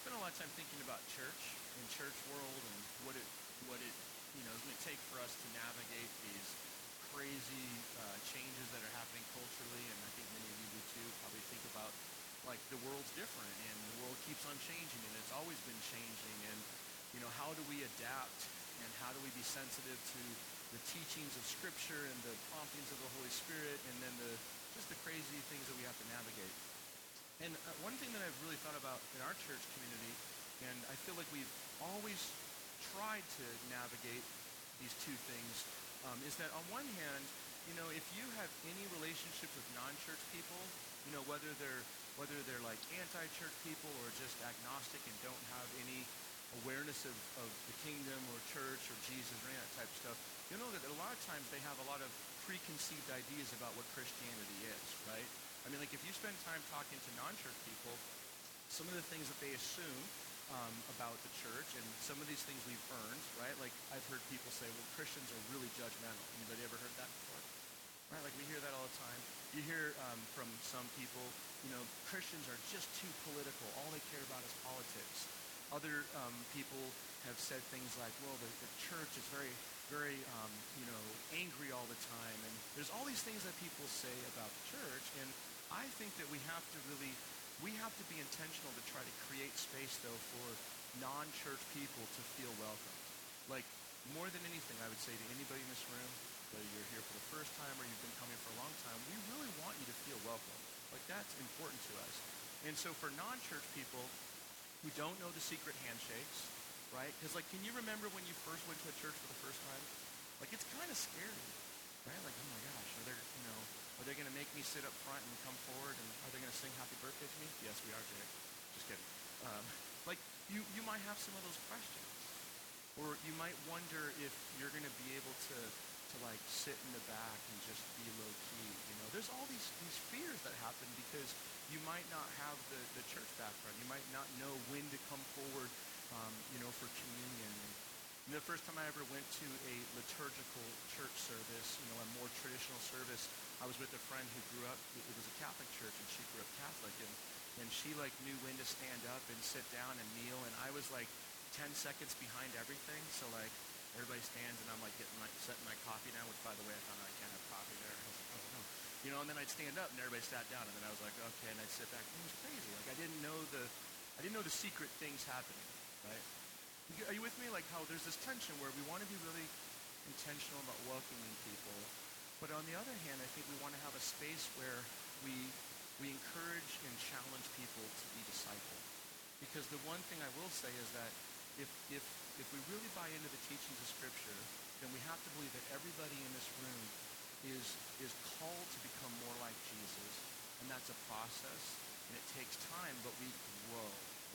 spent a lot of time thinking about church and church world and what it what it you know is going to take for us to navigate these crazy uh, changes that are happening culturally, and I think many of you do too. Probably think about like the world's different and the world keeps on changing and it's always been changing and you know how do we adapt and how do we be sensitive to the teachings of scripture and the promptings of the holy spirit and then the just the crazy things that we have to navigate and uh, one thing that i've really thought about in our church community and i feel like we've always tried to navigate these two things um, is that on one hand you know if you have any relationship with non-church people you know whether they're whether they're like anti-church people or just agnostic and don't have any awareness of, of the kingdom or church or Jesus or any that type of stuff, you'll know that a lot of times they have a lot of preconceived ideas about what Christianity is, right? I mean, like if you spend time talking to non-church people, some of the things that they assume um, about the church and some of these things we've earned, right? Like I've heard people say, well, Christians are really judgmental. Anybody ever heard that before? Right? Like we hear that all the time. You hear um, from some people, you know, Christians are just too political. All they care about is politics. Other um, people have said things like, well, the, the church is very, very, um, you know, angry all the time. And there's all these things that people say about the church. And I think that we have to really, we have to be intentional to try to create space, though, for non-church people to feel welcome. Like, more than anything, I would say to anybody in this room, whether you're here for the first time or you've been coming for a long time, we really want you to feel welcome. Like that's important to us. And so for non-church people who don't know the secret handshakes, right? Because like, can you remember when you first went to a church for the first time? Like it's kind of scary, right? Like, oh my gosh, are they, you know, are they going to make me sit up front and come forward and are they going to sing happy birthday to me? Yes, we are, Jake. Just kidding. Um, like you, you might have some of those questions. Or you might wonder if you're going to be able to to like sit in the back and just be low key. You know, there's all these these fears that happen because you might not have the, the church background. You might not know when to come forward, um, you know, for communion. And the first time I ever went to a liturgical church service, you know, a more traditional service, I was with a friend who grew up. It was a Catholic church, and she grew up Catholic, and and she like knew when to stand up and sit down and kneel, and I was like 10 seconds behind everything. So like Everybody stands, and I'm like getting my setting my coffee down. Which, by the way, I found out I can't have coffee there. I was like, oh no, you know. And then I'd stand up, and everybody sat down, and then I was like, okay, and I'd sit back. It was crazy. Like I didn't know the, I didn't know the secret things happening, right? Are you with me? Like how there's this tension where we want to be really intentional about welcoming people, but on the other hand, I think we want to have a space where we we encourage and challenge people to be discipled. Because the one thing I will say is that if, if, if we really buy into the teachings of Scripture, then we have to believe that everybody in this room is, is called to become more like Jesus. And that's a process, and it takes time, but we grow,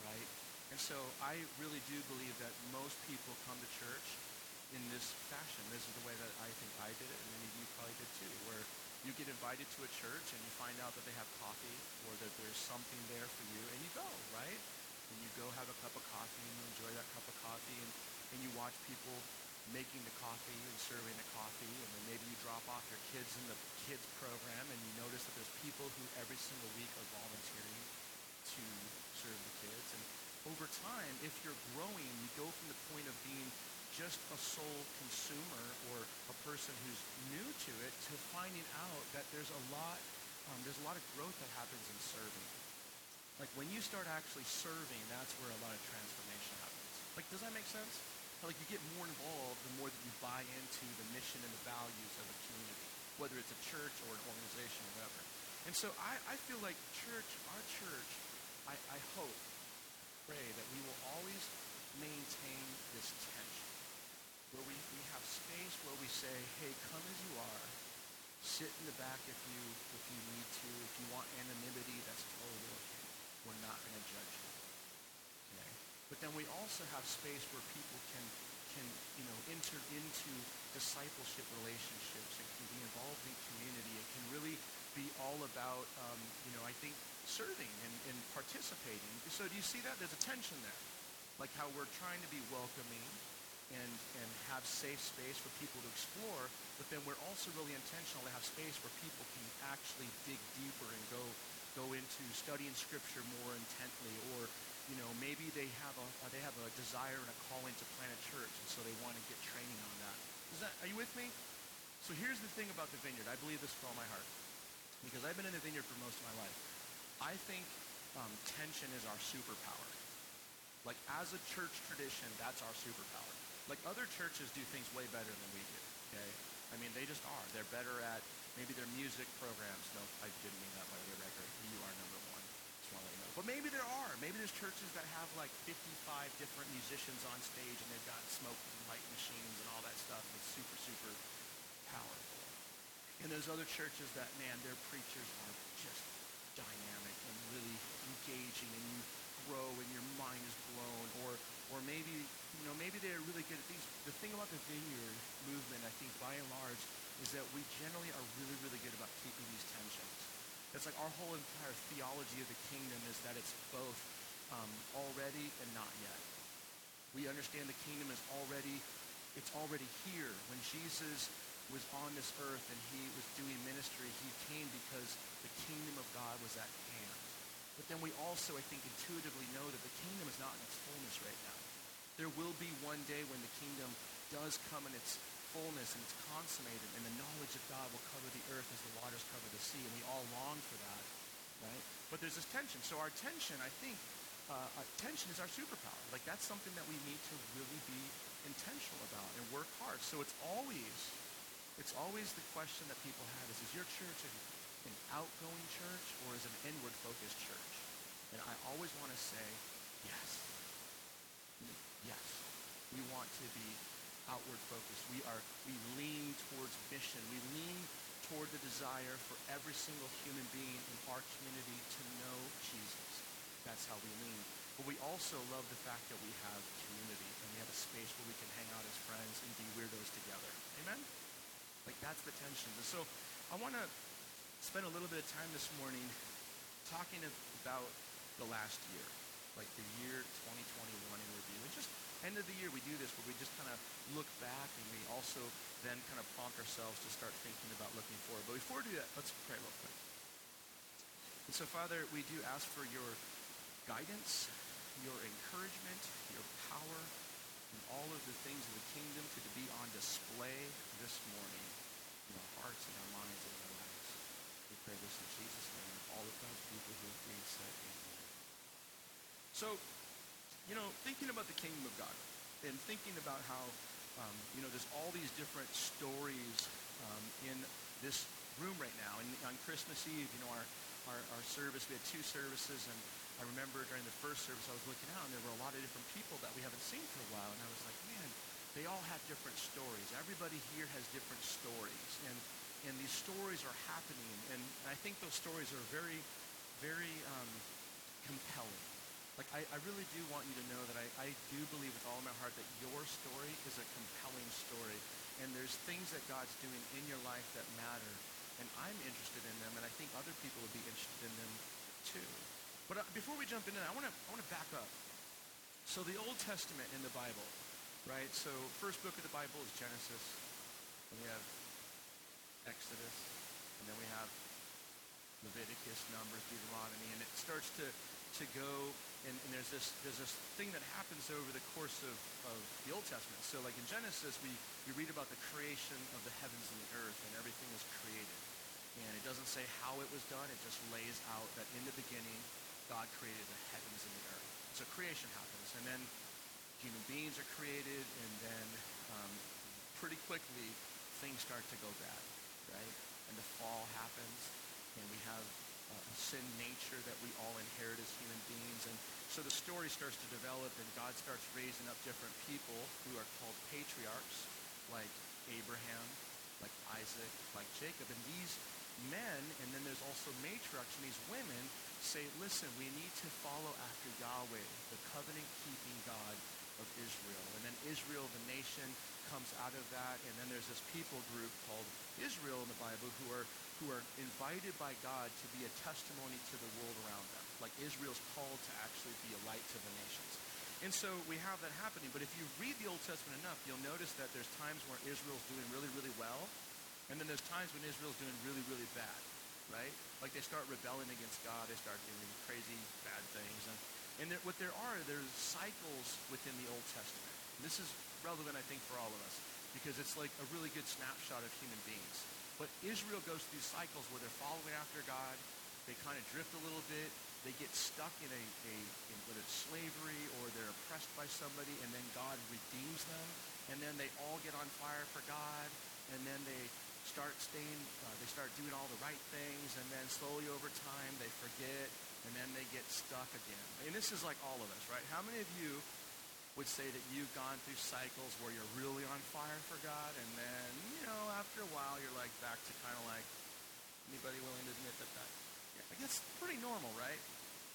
right? And so I really do believe that most people come to church in this fashion. This is the way that I think I did it, and many of you probably did too, where you get invited to a church and you find out that they have coffee or that there's something there for you, and you go, right? and you go have a cup of coffee and you enjoy that cup of coffee and, and you watch people making the coffee and serving the coffee and then maybe you drop off your kids in the kids program and you notice that there's people who every single week are volunteering to serve the kids and over time if you're growing you go from the point of being just a sole consumer or a person who's new to it to finding out that there's a lot um, there's a lot of growth that happens in serving like when you start actually serving, that's where a lot of transformation happens. Like, does that make sense? Like you get more involved the more that you buy into the mission and the values of a community, whether it's a church or an organization or whatever. And so I, I feel like church, our church, I, I hope, pray that we will always maintain this tension where we, we have space where we say, hey, come as you are. Sit in the back if you if you need to. If you want anonymity, that's totally okay we're not going to judge you. Okay? But then we also have space where people can, can you know, enter into discipleship relationships and can be involved in community. It can really be all about, um, you know, I think serving and, and participating. So do you see that? There's a tension there. Like how we're trying to be welcoming and, and have safe space for people to explore, but then we're also really intentional to have space where people can actually dig deeper and go go into studying Scripture more intently or you know, maybe they have a they have a desire and a calling to plant a church, and so they want to get training on that. Is that are you with me? So here's the thing about the vineyard. I believe this with all my heart because I've been in the vineyard for most of my life. I think um, tension is our superpower. Like as a church tradition, that's our superpower. Like other churches do things way better than we do. Okay, I mean they just are. They're better at maybe their music programs. No, I didn't mean that by the record. You are number one. Just want to let you know. But maybe there are. Maybe there's churches that have like 55 different musicians on stage and they've got smoke and light machines and all that stuff. It's super, super powerful. And there's other churches that, man, their preachers are just dynamic really engaging and you grow and your mind is blown. Or or maybe you know maybe they're really good at these the thing about the vineyard movement i think by and large is that we generally are really really good about keeping these tensions. It's like our whole entire theology of the kingdom is that it's both um, already and not yet. We understand the kingdom is already it's already here. When jesus was on this earth and he was doing ministry he came because the kingdom of god was at hand but then we also, I think, intuitively know that the kingdom is not in its fullness right now. There will be one day when the kingdom does come in its fullness and it's consummated, and the knowledge of God will cover the earth as the waters cover the sea, and we all long for that, right? But there's this tension. So our tension, I think, uh, uh, tension is our superpower. Like that's something that we need to really be intentional about and work hard. So it's always, it's always the question that people have is, is your church outgoing church or as an inward focused church? And I always want to say, yes. Yes. We want to be outward focused. We are we lean towards mission. We lean toward the desire for every single human being in our community to know Jesus. That's how we lean. But we also love the fact that we have community and we have a space where we can hang out as friends and be weirdos together. Amen? Like that's the tension. So I want to spend a little bit of time this morning talking about the last year, like the year 2021 in review. And just end of the year, we do this where we just kind of look back and we also then kind of prompt ourselves to start thinking about looking forward. But before we do that, let's pray real quick. And so, Father, we do ask for your guidance, your encouragement, your power, and all of the things of the kingdom to be on display this morning in our hearts and our minds and our pray this in Jesus' name. All of God's people who agreed said amen. So, you know, thinking about the kingdom of God and thinking about how, um, you know, there's all these different stories um, in this room right now. And on Christmas Eve, you know, our, our, our service, we had two services, and I remember during the first service I was looking out, and there were a lot of different people that we haven't seen for a while, and I was like, man, they all have different stories. Everybody here has different stories. And and these stories are happening, and I think those stories are very, very um, compelling. Like, I, I, really do want you to know that I, I do believe with all my heart that your story is a compelling story. And there's things that God's doing in your life that matter. And I'm interested in them, and I think other people would be interested in them too. But uh, before we jump into that, I want to I want to back up. So the Old Testament in the Bible, right? So first book of the Bible is Genesis, and we have Exodus, and then we have Leviticus, Numbers, Deuteronomy, and it starts to, to go, and, and there's, this, there's this thing that happens over the course of, of the Old Testament. So like in Genesis, we, we read about the creation of the heavens and the earth, and everything was created. And it doesn't say how it was done, it just lays out that in the beginning, God created the heavens and the earth. So creation happens, and then human beings are created, and then um, pretty quickly, things start to go bad right? And the fall happens, and we have a sin nature that we all inherit as human beings. And so the story starts to develop, and God starts raising up different people who are called patriarchs, like Abraham, like Isaac, like Jacob. And these men, and then there's also matriarchs, and these women say, listen, we need to follow after Yahweh, the covenant-keeping God of Israel. And then Israel, the nation, comes out of that. And then there's this people group called Israel in the Bible who are, who are invited by God to be a testimony to the world around them. Like Israel's called to actually be a light to the nations. And so we have that happening. But if you read the Old Testament enough, you'll notice that there's times where Israel's doing really, really well. And then there's times when Israel's doing really, really bad, right? Like they start rebelling against God. They start doing crazy, bad things. And, And there, what there are, there's cycles within the Old Testament. And this is relevant, I think, for all of us because it's like a really good snapshot of human beings. But Israel goes through cycles where they're following after God. They kind of drift a little bit. They get stuck in a, a in, whether it's slavery or they're oppressed by somebody, and then God redeems them. And then they all get on fire for God. And then they start staying, uh, they start doing all the right things. And then slowly over time, they forget. And then they get stuck again. And this is like all of us, right? How many of you would say that you've gone through cycles where you're really on fire for God, and then, you know, after a while, you're like back to kind of like, anybody willing to admit that that, yeah, like that's pretty normal, right?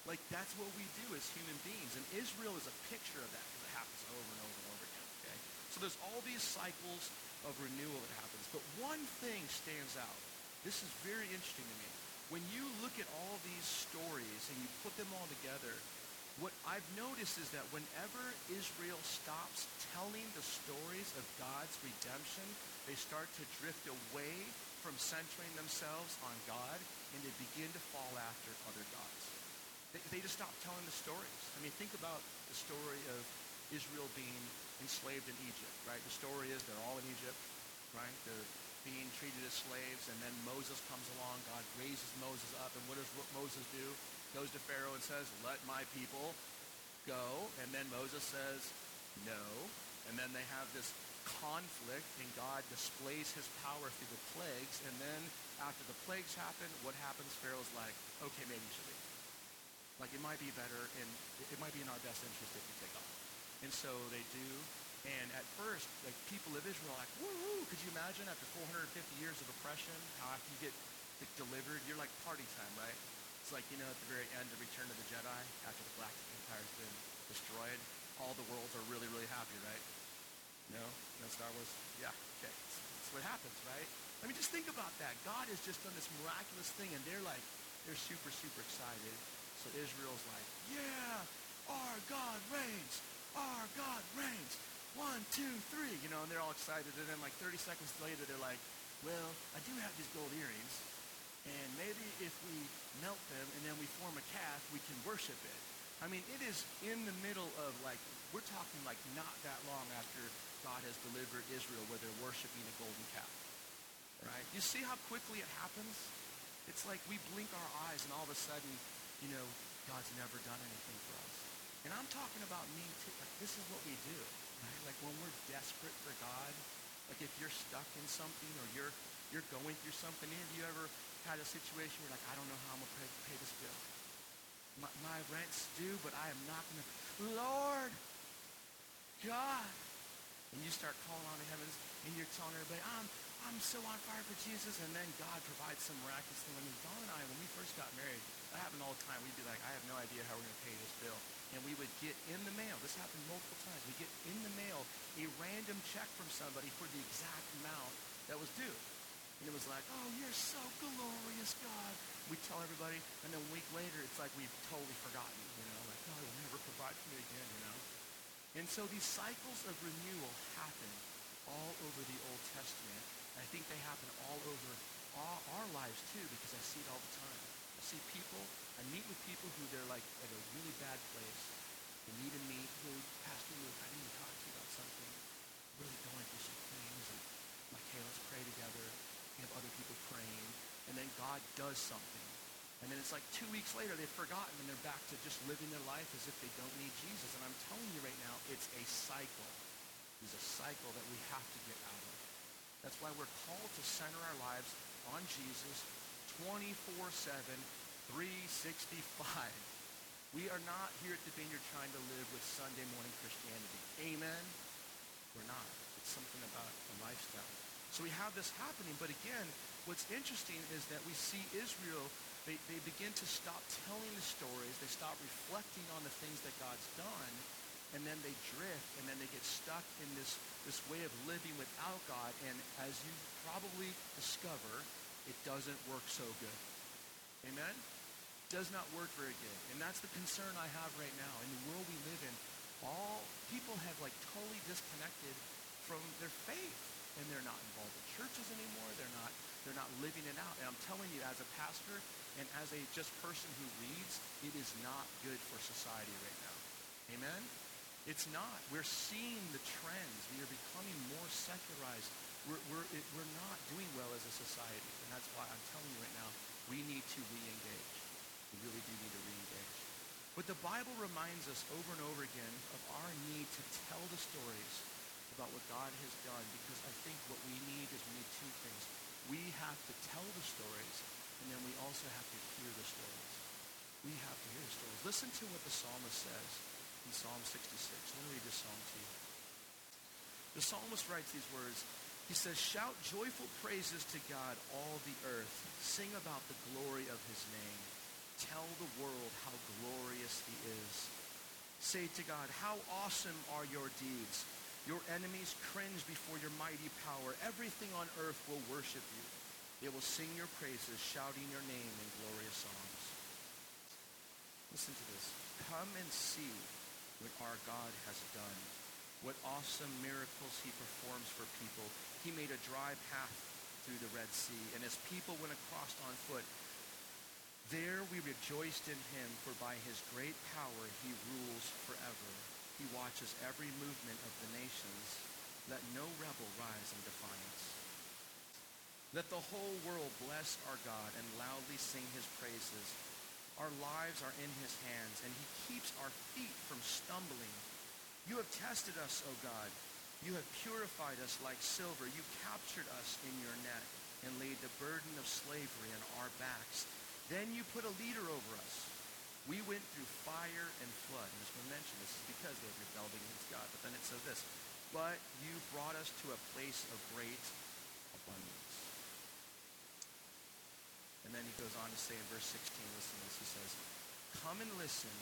Like that's what we do as human beings, and Israel is a picture of that because it happens over and over and over again, okay? So there's all these cycles of renewal that happens, but one thing stands out. This is very interesting to me. When you look at all these stories and you put them all together, what I've noticed is that whenever Israel stops telling the stories of God's redemption, they start to drift away from centering themselves on God and they begin to fall after other gods. They, they just stop telling the stories. I mean, think about the story of Israel being enslaved in Egypt, right? The story is they're all in Egypt, right? They're being treated as slaves, and then Moses comes along. God raises Moses up, and what does Moses do? Goes to Pharaoh and says, let my people go. And then Moses says, no. And then they have this conflict, and God displays his power through the plagues. And then after the plagues happen, what happens? Pharaoh's like, okay, maybe you should leave. Like it might be better, and it might be in our best interest if you take off. And so they do. And at first, like people of Israel are like, woo Could you imagine after 450 years of oppression, how after you get delivered, you're like party time, right? It's like, you know, at the very end of Return of the Jedi, after the Galactic Empire's been destroyed, all the worlds are really, really happy, right? No? No Star Wars? Yeah, okay. That's what happens, right? I mean, just think about that. God has just done this miraculous thing, and they're like, they're super, super excited. So Israel's like, yeah, our God reigns. Our God reigns. One, two, three. You know, and they're all excited. And then like 30 seconds later, they're like, well, I do have these gold earrings. And maybe if we melt them and then we form a calf, we can worship it. I mean, it is in the middle of like, we're talking like not that long after God has delivered Israel where they're worshiping a golden calf. Right? You see how quickly it happens? It's like we blink our eyes and all of a sudden, you know, God's never done anything for us. And I'm talking about me too. Like this is what we do. Right? Like when we're desperate for God, like if you're stuck in something or you're you're going through something, have you ever had a situation where like, I don't know how I'm going to pay, pay this bill. My, my rent's due, but I am not going to, Lord, God. And you start calling on the heavens, and you're telling everybody, I'm, I'm so on fire for Jesus, and then God provides some miraculous thing. I mean, Dawn and I, when we first got married, that happened all the time. We'd be like, I have no idea how we're going to pay this bill. And we would get in the mail, this happened multiple times, we get in the mail a random check from somebody for the exact amount that was due. And it was like, oh, you're so glorious, God. We tell everybody, and then a week later, it's like we've totally forgotten, you know, like, God will never provide for me again, you know. And so these cycles of renewal happen all over the Old Testament. And I think they happen all over all our lives too, because I see it all the time. I see people, I meet with people who they're like at a really bad place. They need to meet, who, Pastor Luke, I need to talk to you about something. Really going through some things. And like, hey, let's pray together you have other people praying, and then God does something. And then it's like two weeks later, they've forgotten, and they're back to just living their life as if they don't need Jesus. And I'm telling you right now, it's a cycle. It's a cycle that we have to get out of. That's why we're called to center our lives on Jesus 24-7, 365. We are not here at the Vineyard trying to live with Sunday morning Christianity. Amen? We're not. It's something about a lifestyle. So we have this happening. But again, what's interesting is that we see Israel, they, they begin to stop telling the stories. They stop reflecting on the things that God's done. And then they drift, and then they get stuck in this, this way of living without God. And as you probably discover, it doesn't work so good. Amen? Does not work very good. And that's the concern I have right now. In the world we live in, all people have like totally disconnected from their faith. and they're not involved in churches anymore. They're not, they're not living it out. And I'm telling you, as a pastor and as a just person who reads, it is not good for society right now. Amen? It's not. We're seeing the trends. We are becoming more secularized. We're, we're, it, we're not doing well as a society. And that's why I'm telling you right now, we need to re-engage. We really do need to re-engage. But the Bible reminds us over and over again of our need to tell the stories about what God has done because I think what we need is we need two things. We have to tell the stories and then we also have to hear the stories. We have to hear the stories. Listen to what the psalmist says in Psalm 66. Let me read this psalm to you. The psalmist writes these words. He says, Shout joyful praises to God, all the earth. Sing about the glory of his name. Tell the world how glorious he is. Say to God, How awesome are your deeds. Your enemies cringe before your mighty power. Everything on earth will worship you. They will sing your praises, shouting your name in glorious songs. Listen to this. Come and see what our God has done. What awesome miracles he performs for people. He made a dry path through the Red Sea, and as people went across on foot, there we rejoiced in him, for by his great power he rules forever. He watches every movement of the nations. Let no rebel rise in defiance. Let the whole world bless our God and loudly sing his praises. Our lives are in his hands, and he keeps our feet from stumbling. You have tested us, O God. You have purified us like silver. You captured us in your net and laid the burden of slavery on our backs. Then you put a leader over us. We went through fire and flood. And as we mentioned, this is because they have rebelled against God. But then it says this, but you brought us to a place of great abundance. And then he goes on to say in verse 16, listen to this, he says, Come and listen,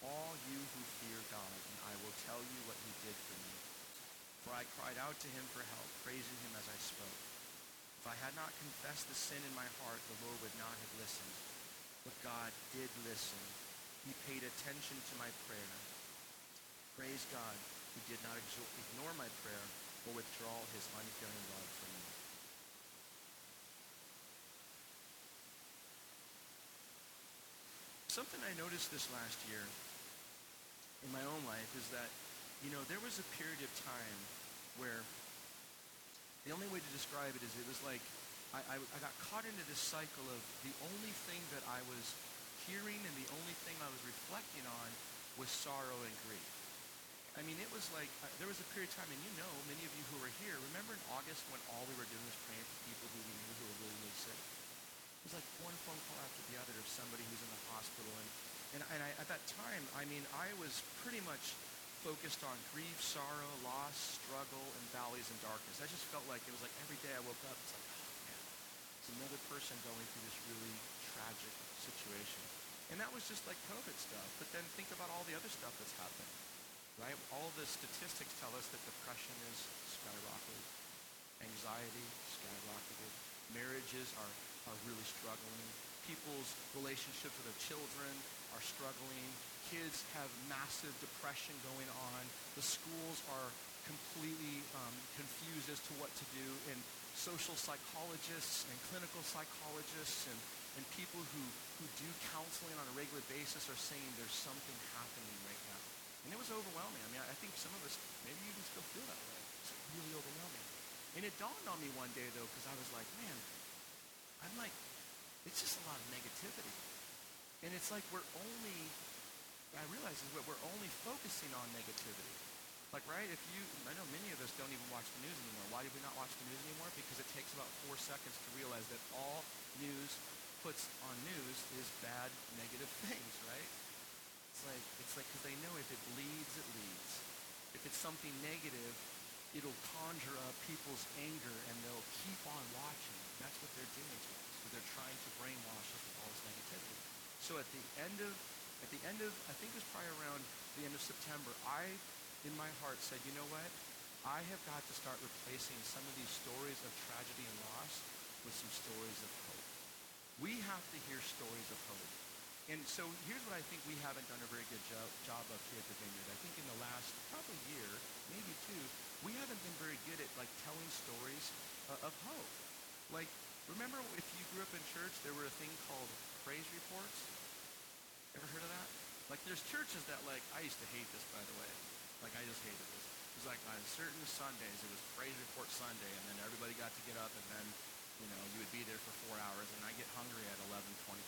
all you who fear God, and I will tell you what he did for me. For I cried out to him for help, praising him as I spoke. If I had not confessed the sin in my heart, the Lord would not have listened. But God did listen. He paid attention to my prayer. Praise God, who did not ignore my prayer or withdraw his unfailing love from me. Something I noticed this last year in my own life is that, you know, there was a period of time where the only way to describe it is it was like I, I, I got caught into this cycle of the only thing that I was hearing and the only thing I was reflecting on was sorrow and grief. I mean, it was like, uh, there was a period of time, and you know, many of you who were here, remember in August when all we were doing was praying for people who we knew who were really, really sick? It was like one phone call after the other of somebody who's in the hospital. And, and, and I, at that time, I mean, I was pretty much focused on grief, sorrow, loss, struggle, and valleys and darkness. I just felt like it was like every day I woke up, it's like, it's another person going through this really tragic situation. And that was just like COVID stuff. But then think about all the other stuff that's happened, right? All the statistics tell us that depression is skyrocketed, anxiety skyrocketed, marriages are, are really struggling, people's relationships with their children are struggling, kids have massive depression going on, the schools are completely um, confused as to what to do, and social psychologists and clinical psychologists and, and people who, who do counseling on a regular basis are saying there's something happening right now. And it was overwhelming. I mean, I think some of us, maybe you even still feel that way. It's really overwhelming. And it dawned on me one day, though, because I was like, man, I'm like, it's just a lot of negativity. And it's like we're only, I realize is that we're only focusing on negativity. Like, right, if you, I know many of us don't even watch the news anymore. Why do we not watch the news anymore? Because it takes about four seconds to realize that all news puts on news is bad, negative things, right? It's like, it's like, because they know if it bleeds, it leads. If it's something negative, it'll conjure up people's anger and they'll keep on watching. That's what they're doing to us. So they're trying to brainwash us with all this negativity. So at the end of, at the end of, I think it was probably around the end of September, I in my heart said, you know what? I have got to start replacing some of these stories of tragedy and loss with some stories of hope. We have to hear stories of hope. And so here's what I think we haven't done a very good job, job of here at the Vineyard. I think in the last probably year, maybe two, we haven't been very good at like telling stories uh, of hope. Like, remember if you grew up in church, there were a thing called praise reports. Ever heard of that? Like, there's churches that like I used to hate this, by the way. Like, I just hated this. It was like on certain Sundays, it was praise report Sunday, and then everybody got to get up, and then you know you would be there for four hours, and I get hungry at 11:25.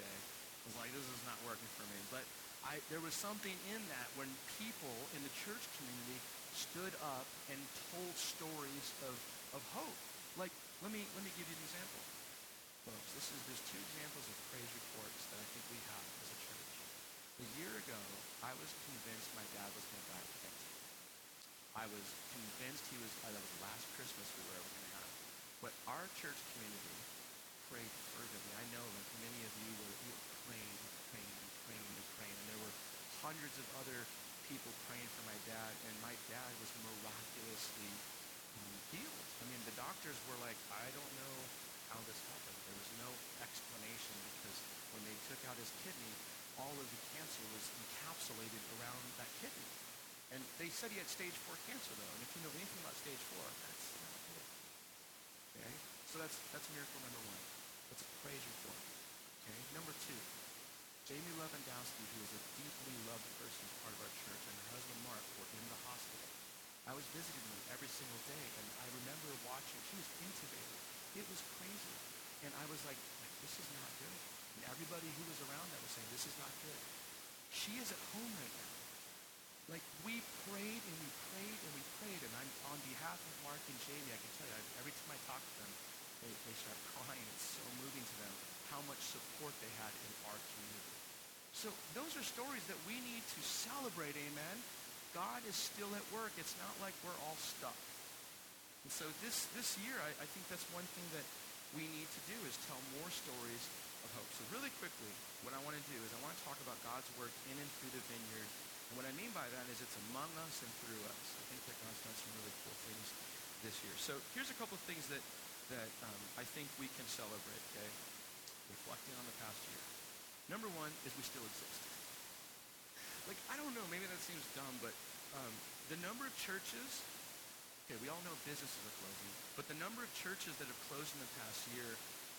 Okay, I was like, this is not working for me, but I, there was something in that when people in the church community stood up and told stories of, of hope. Like, let me, let me give you an example. Folks, this is, there's two examples of praise reports that I think we have. A year ago, I was convinced my dad was going to die of cancer. I was convinced he was, uh, that was last Christmas we were ever going to have. But our church community prayed fervently. I know like many of you were, you were praying and praying and praying and praying. And there were hundreds of other people praying for my dad. And my dad was miraculously um, healed. I mean, the doctors were like, I don't know how this happened. There was no explanation because when they took out his kidney, all of the cancer was encapsulated around that kidney. And they said he had stage four cancer, though. And if you know anything about stage four, that's not good. Okay? So that's, that's miracle number one. That's a praise report. Okay? Number two, Jamie Lewandowski, who is a deeply loved person, part of our church, and her husband Mark were in the hospital. I was visiting them every single day, and I remember watching. She was intubated. It was crazy. And I was like, this is not good. Everybody who was around that was saying, this is not good. She is at home right now. Like, we prayed and we prayed and we prayed. And I'm on behalf of Mark and Jamie, I can tell you, I, every time I talk to them, they, they start crying. It's so moving to them how much support they had in our community. So those are stories that we need to celebrate, amen. God is still at work. It's not like we're all stuck. And so this, this year, I, I think that's one thing that we need to do is tell more stories of hope. So really quickly, what I want to do is I want to talk about God's work in and through the vineyard. And what I mean by that is it's among us and through us. I think that God's done some really cool things this year. So here's a couple of things that, that um, I think we can celebrate, okay? Reflecting on the past year. Number one is we still exist. Like, I don't know, maybe that seems dumb, but um, the number of churches, okay, we all know businesses are closing, but the number of churches that have closed in the past year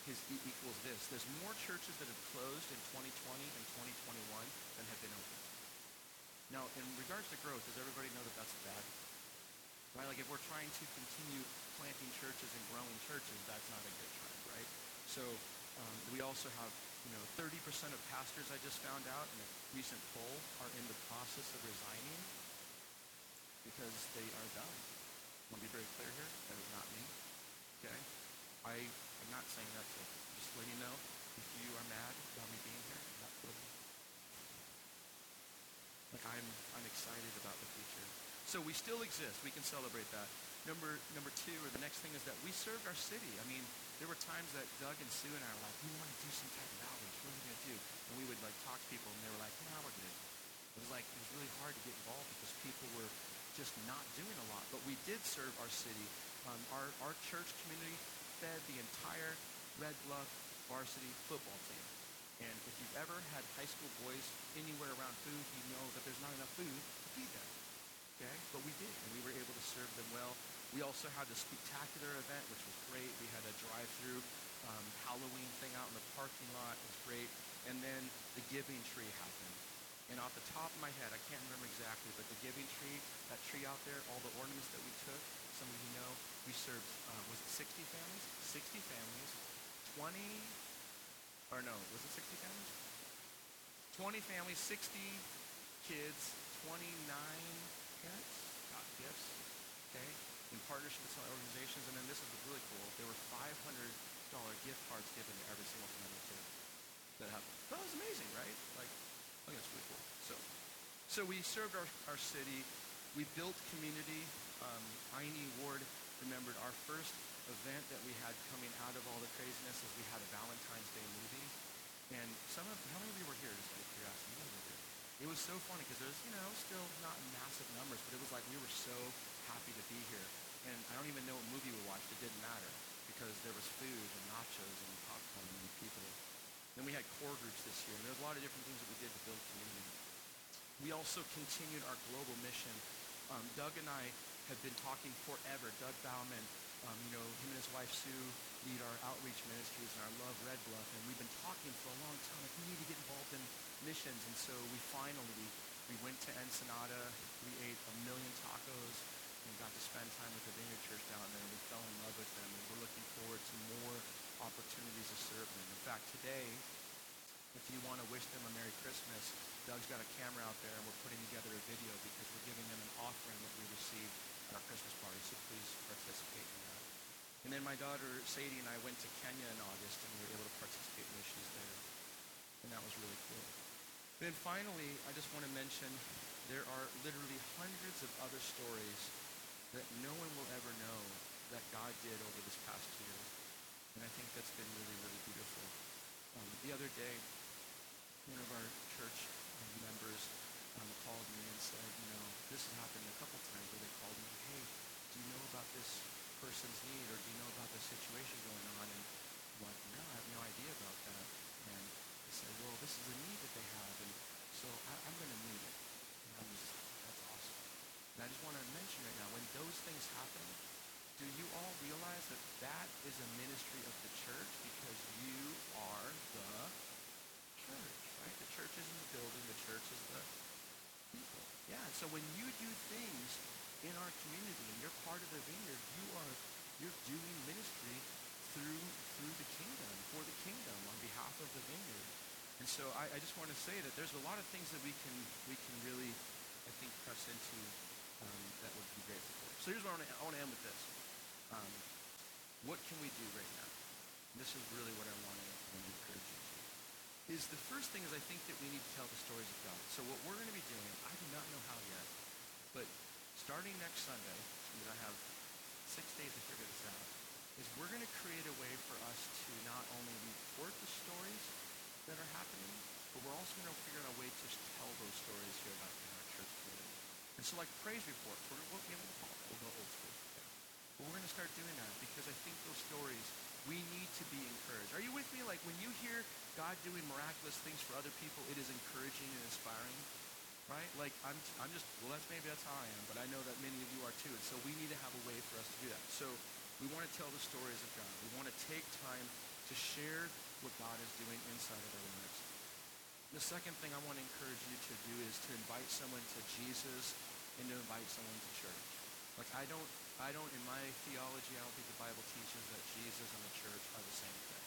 is, equals this. There's more churches that have closed in 2020 and 2021 than have been open. Now, in regards to growth, does everybody know that that's bad? Right? Like if we're trying to continue planting churches and growing churches, that's not a good trend, right? So um, we also have, you know, 30% of pastors I just found out in a recent poll are in the process of resigning because they are done. Want to be very clear here. That is not me. Okay? I am not saying that to just let you know. If you are mad about me being here, I'm not. Like I'm, I'm excited about the future. So we still exist. We can celebrate that. Number number two, or the next thing is that we served our city. I mean, there were times that Doug and Sue and I were like, we want to do some type of outreach. What are we going to do? And we would like talk to people, and they were like, nah, we're good. It was like it was really hard to get involved because people were just not doing a lot. But we did serve our city. Um, our our church community fed the entire Red Bluff varsity football team. And if you've ever had high school boys anywhere around food, you know that there's not enough food to feed them. Okay? But we did, and we were able to serve them well. We also had the spectacular event, which was great. We had a drive-through um, Halloween thing out in the parking lot. It was great. And then the giving tree happened. And off the top of my head, I can't remember exactly, but the giving tree, that tree out there, all the ornaments that we took, some of you know, we served, uh, was it 60 families? 60 families, 20, or no, was it 60 families? 20 families, 60 kids, 29 parents got gifts, okay, in partnership with some organizations. And then this is really cool. There were $500 gift cards given to every single family too. That happened. That was amazing, right? Like, I think that's really cool. So, so we served our, our city. We built community. Um, Ward remembered our first event that we had coming out of all the craziness is we had a Valentine's Day movie. And some of, how many of you were here, just out of curiosity? It was so funny because there's, you know, still not massive numbers, but it was like we were so happy to be here. And I don't even know what movie we watched. It didn't matter because there was food and nachos and popcorn and people. Then we had core groups this year, and there's a lot of different things that we did to build community. We also continued our global mission. Um, Doug and I have been talking forever. Doug Bauman, um, you know, him and his wife Sue lead our outreach ministries and our Love Red Bluff, and we've been talking for a long time. Like, we need to get involved in missions, and so we finally we went to Ensenada. We ate a million tacos and got to spend time with the Vineyard Church down there. And we fell in love with them, and we're looking forward to more opportunities to serve them. In fact, today, if you want to wish them a Merry Christmas, Doug's got a camera out there, and we're putting together a video because we're giving them an offering that we received our Christmas party. So please participate in that. And then my daughter Sadie and I went to Kenya in August, and we were able to participate in missions there, and that was really cool. And Then finally, I just want to mention there are literally hundreds of other stories that no one will ever know that God did over this past year. And I think that's been really, really beautiful. Um, the other day, one of our church um, members um, called me and said, you know, this has happened a couple times where they called me, hey, do you know about this person's need or do you know about this situation going on? And I'm like, no, I have no idea about that. And I said, well, this is a need that they have, and so I, I'm going to meet it. And I'm just, that's awesome. And I just want to mention right now, when those things happen, do you all realize that that is a ministry of the church because you are the church, right? The church isn't the building, the church is the people. Yeah, so when you do things in our community and you're part of the vineyard, you are you're doing ministry through through the kingdom, for the kingdom, on behalf of the vineyard. And so I, I just want to say that there's a lot of things that we can we can really, I think, press into um, that would be grateful for. So here's what I want to, end with this. Um, what can we do right now? And this is really what I want to, encourage you to. Is the first thing is I think that we need to tell the stories of God. So what we're going to be doing, I do not know how yet, but starting next Sunday, because I have six days to figure this out, is we're going to create a way for us to not only report the stories that are happening, but we're also going to figure out a way to tell those stories here about in our church community. And so like praise reports, we're, we'll, we'll, call it, we'll go old school. But we're going to start doing that because I think those stories, we need to be encouraged. Are you with me? Like when you hear God doing miraculous things for other people, it is encouraging and inspiring right? Like I'm, I'm just, well, that's maybe that's how I am, but I know that many of you are too. And so we need to have a way for us to do that. So we want to tell the stories of God. We want to take time to share what God is doing inside of our lives. The second thing I want to encourage you to do is to invite someone to Jesus and to invite someone to church. Like I don't, I don't, in my theology, I don't think the Bible teaches that Jesus and the church are the same thing.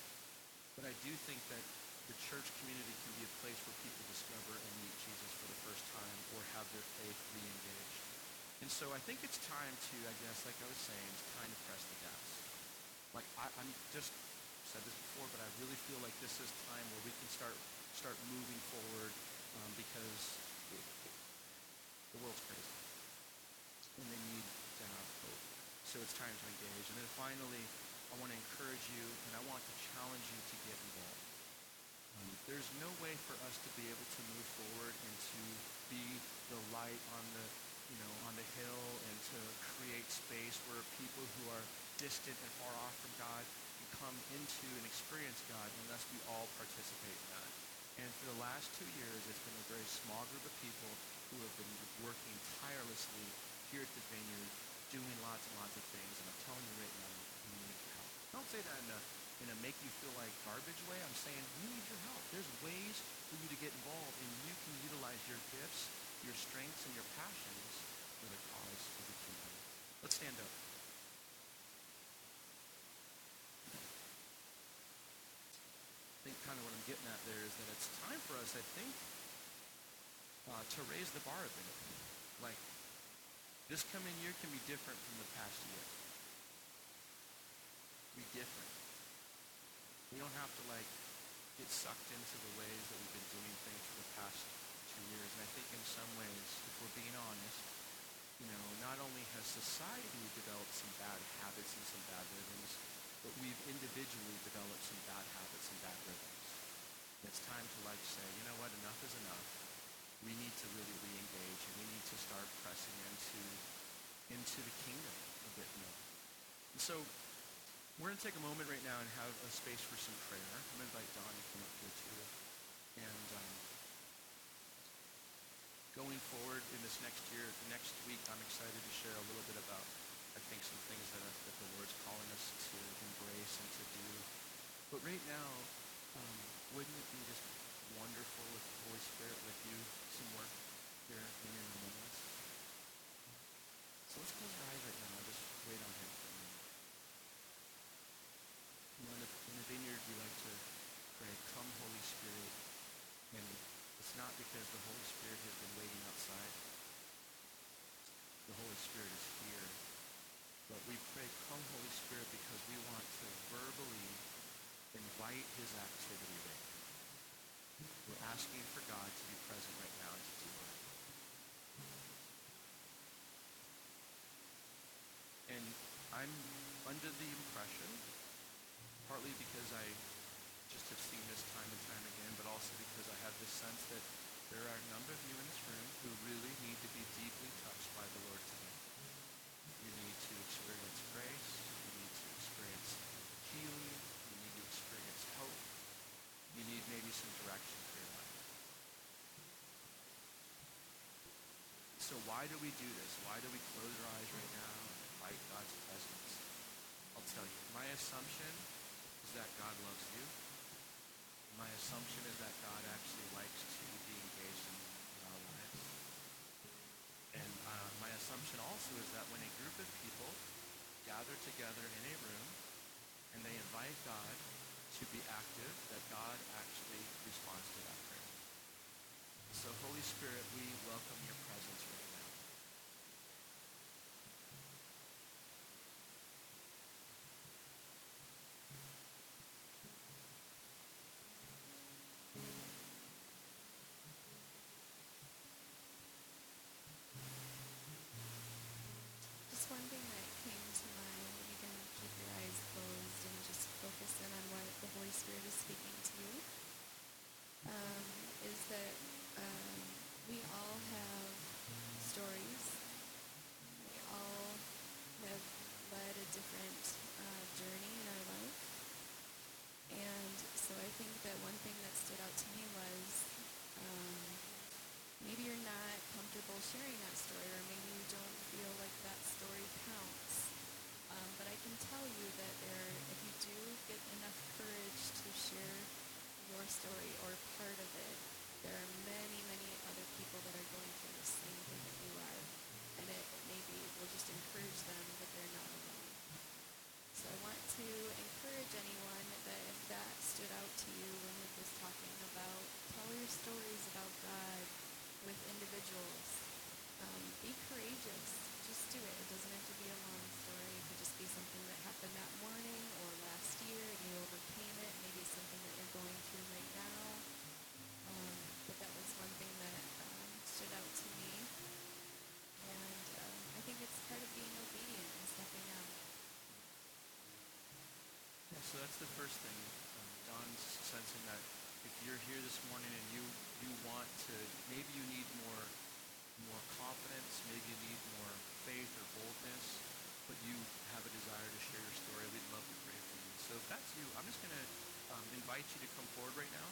But I do think that the church community can be a place where people discover and meet Jesus for the first time or have their faith re-engaged. And so I think it's time to, I guess, like I was saying, it's time to press the gas. Like I, I'm just said this before, but I really feel like this is time where we can start start moving forward um, because it, the world's crazy and they need to have hope. So it's time to engage. And then finally, I want to encourage you and I want to challenge you to get involved. There's no way for us to be able to move forward and to be the light on the, you know, on the hill and to create space where people who are distant and far off from God can come into and experience God unless we all participate in that. And for the last two years, it's been a very small group of people who have been working tirelessly here at the Vineyard, doing lots and lots of things. And I'm telling you right now, we need your help. Don't say that a in a make you feel like garbage way. I'm saying we need your help. There's ways for you to get involved, and you can utilize your gifts, your strengths, and your passions for the cause of the kingdom. Let's stand up. I think kind of what I'm getting at there is that it's time for us, I think, uh, to raise the bar a bit. Like, this coming year can be different from the past year. Be different. We don't have to like get sucked into the ways that we've been doing things for the past two years. And I think in some ways, if we're being honest, you know, not only has society developed some bad habits and some bad rhythms, but we've individually developed some bad habits and bad rhythms. It's time to like say, you know what, enough is enough. We need to really re-engage and we need to start pressing into into the kingdom a bit more. And so we're going to take a moment right now and have a space for some prayer. I'm going to invite Don to come up here too. And um, going forward in this next year, next week, I'm excited to share a little bit about, I think, some things that, uh, that the Lord's calling us to embrace and to do. But right now, um, wouldn't it be just wonderful if the Holy Spirit would do some work here in among us? So let's close our eyes right now and just wait on Him for a minute. You know, in the, in the vineyard, we like to pray, Come, Holy Spirit. And it's not because the Holy Spirit has been waiting outside. The Holy Spirit is here. But we pray, Come, Holy Spirit, because we want to verbally invite His activity right now. We're asking for God to be present right now and to do. And I'm under the impression, partly because I just have seen this time and time again, but also because I have this sense that there are a number of you in this room who really need to be deeply touched by the Lord today. You need to experience grace. You need to experience healing. You need to experience hope. You need maybe some direction for your life. So why do we do this? Why do we close our eyes right now and invite God's presence? I'll tell you. My assumption is that God loves you. My assumption is that God actually likes to be engaged in, our lives. And uh, my assumption also is that when a group of people gather together in a room and they invite God to be active, that God actually responds to that prayer. So Holy Spirit, we welcome your presence right now. Just one thing that came to mind, and you can keep your eyes closed and just focus in on what the Holy Spirit is speaking to you, um, is that um, we all have stories. We all have led a different uh, journey in our life. And so I think that one thing that stood out to me was um, maybe you're not comfortable sharing that story, or maybe you don't feel like that story counts. Um, but I can tell you that there, if you do get enough courage to share your story or part of it, there are many, many other people that are going through the same thing that you are, and it maybe will just encourage them that they're not alone. So I want to encourage anyone that if that stood out to you when Nick was talking about, tell your stories about God with individuals. Um, be courageous. Just do it. It doesn't have to be a long story. It could just be something that happened that morning or last year and you overcame it. Maybe something that you're going through right now. Um, but that was one thing that um, stood out to me. And um, I think it's part of being obedient and stepping out. Yeah, so that's the first thing. Um, Don's sensing that if you're here this morning and you you want to, maybe you need more more confidence, maybe you need more faith or boldness, but you have a desire to share your story, we'd love to pray for you. So if that's you, I'm just going to um, invite you to come forward right now.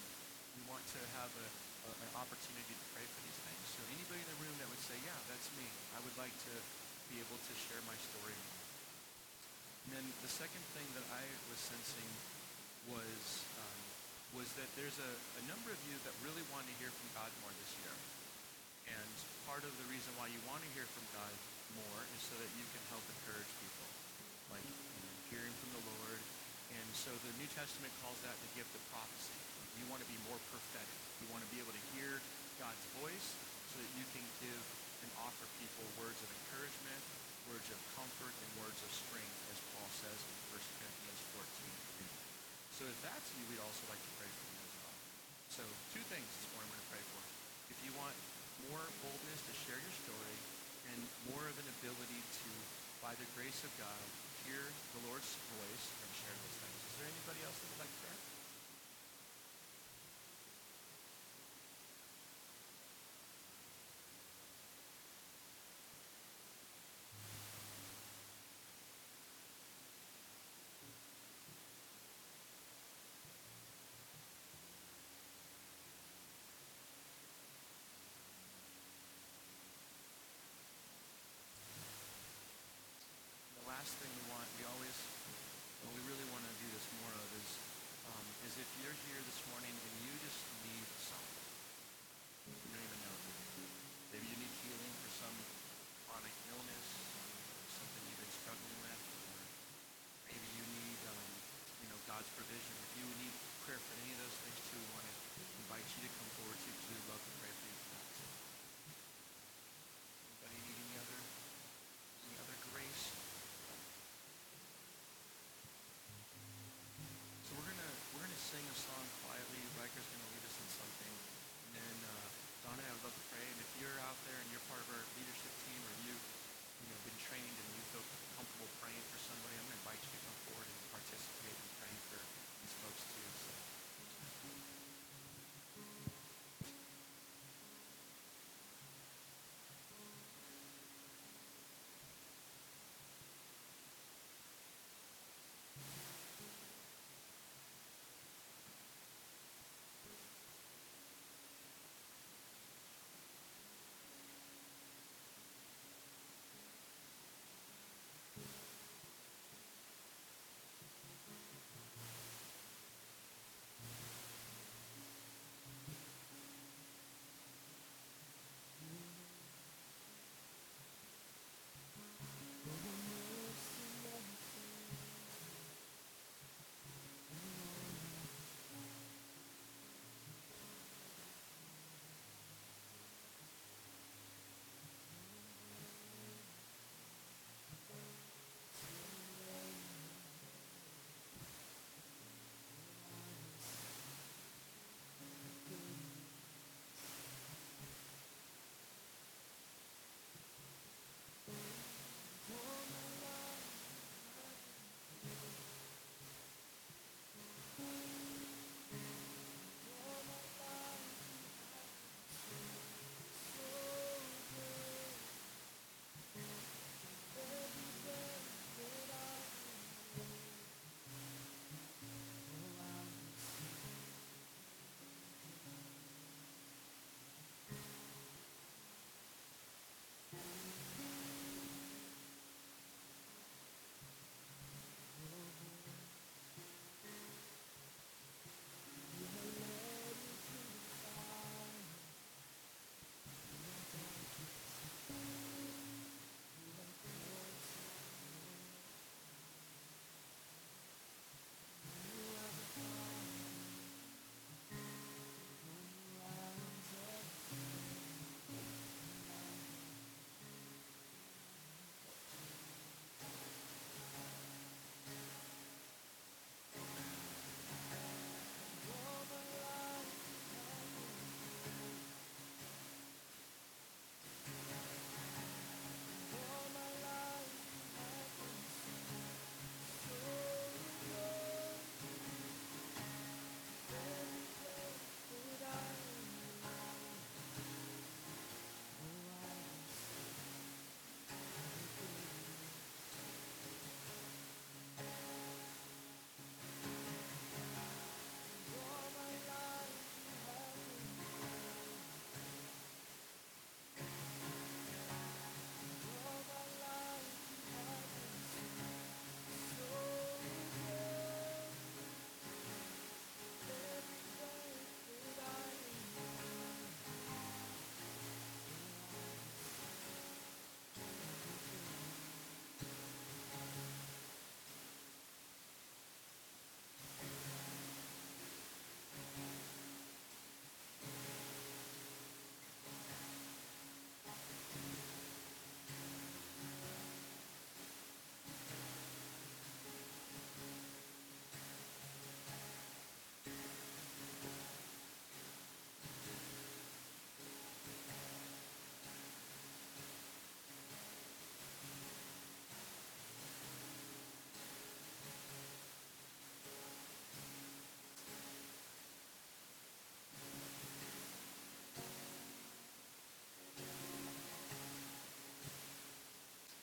We want to have a, a, an opportunity to pray for these things. So anybody in the room that would say, yeah, that's me. I would like to be able to share my story. And then the second thing that I was sensing was um, was that there's a, a number of you that really want to hear from God more this year. And part of the reason why you want to hear from God more is so that you can help encourage people, like you know, hearing from the Lord. And so the New Testament calls that the gift of prophecy. You want to be more prophetic. You want to be able to hear God's voice so that you can give and offer people words of encouragement, words of comfort, and words of strength, as Paul says in 1 Corinthians 14. So if that's you, we'd also like to pray for you as well. So two things this morning we're going to pray for. If you want more boldness to share your story and more of an ability to, by the grace of God, hear the Lord's voice and share those things. Is there anybody else that would like to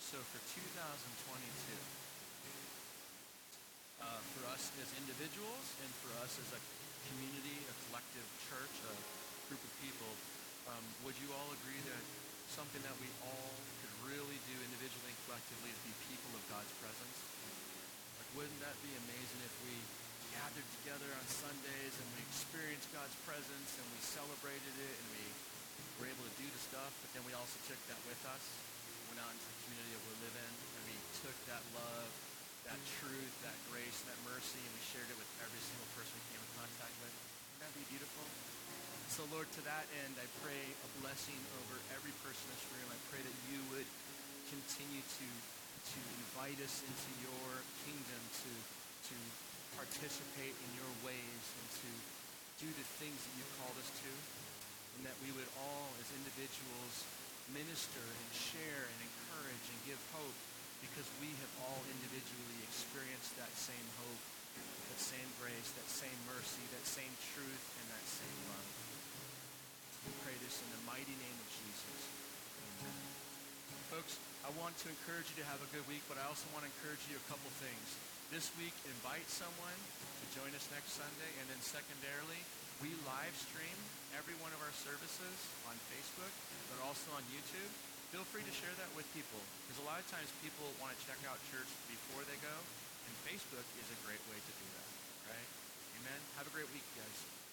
So for 2022, uh, for us as individuals and for us as a community, a collective church, a group of people, um, would you all agree that something that we all could really do individually and collectively is be people of God's presence? Like, wouldn't that be amazing if we gathered together on Sundays and we experienced God's presence and we celebrated it and we were able to do the stuff, but then we also took that with us, went out into the community that we live in, and we took that love, that truth, that grace, that mercy, and we shared it with every single person we came in contact with. Wouldn't that be beautiful? So, Lord, to that end, I pray a blessing over every person in this room. I pray that you would continue to, to invite us into your kingdom, to, to participate in your ways, and to do the things that you called us to, and that we would all, as individuals, minister and share and encourage and give hope because we have all individually experienced that same hope, that same grace, that same mercy, that same truth, and that same love. We pray this in the mighty name of Jesus. Amen. Folks, I want to encourage you to have a good week, but I also want to encourage you a couple things. This week, invite someone to join us next Sunday, and then secondarily, we live stream every one of our services on Facebook, but also on YouTube. Feel free to share that with people, because a lot of times people want to check out church before they go, and Facebook is a great way to do that, right? Amen. Have a great week, guys.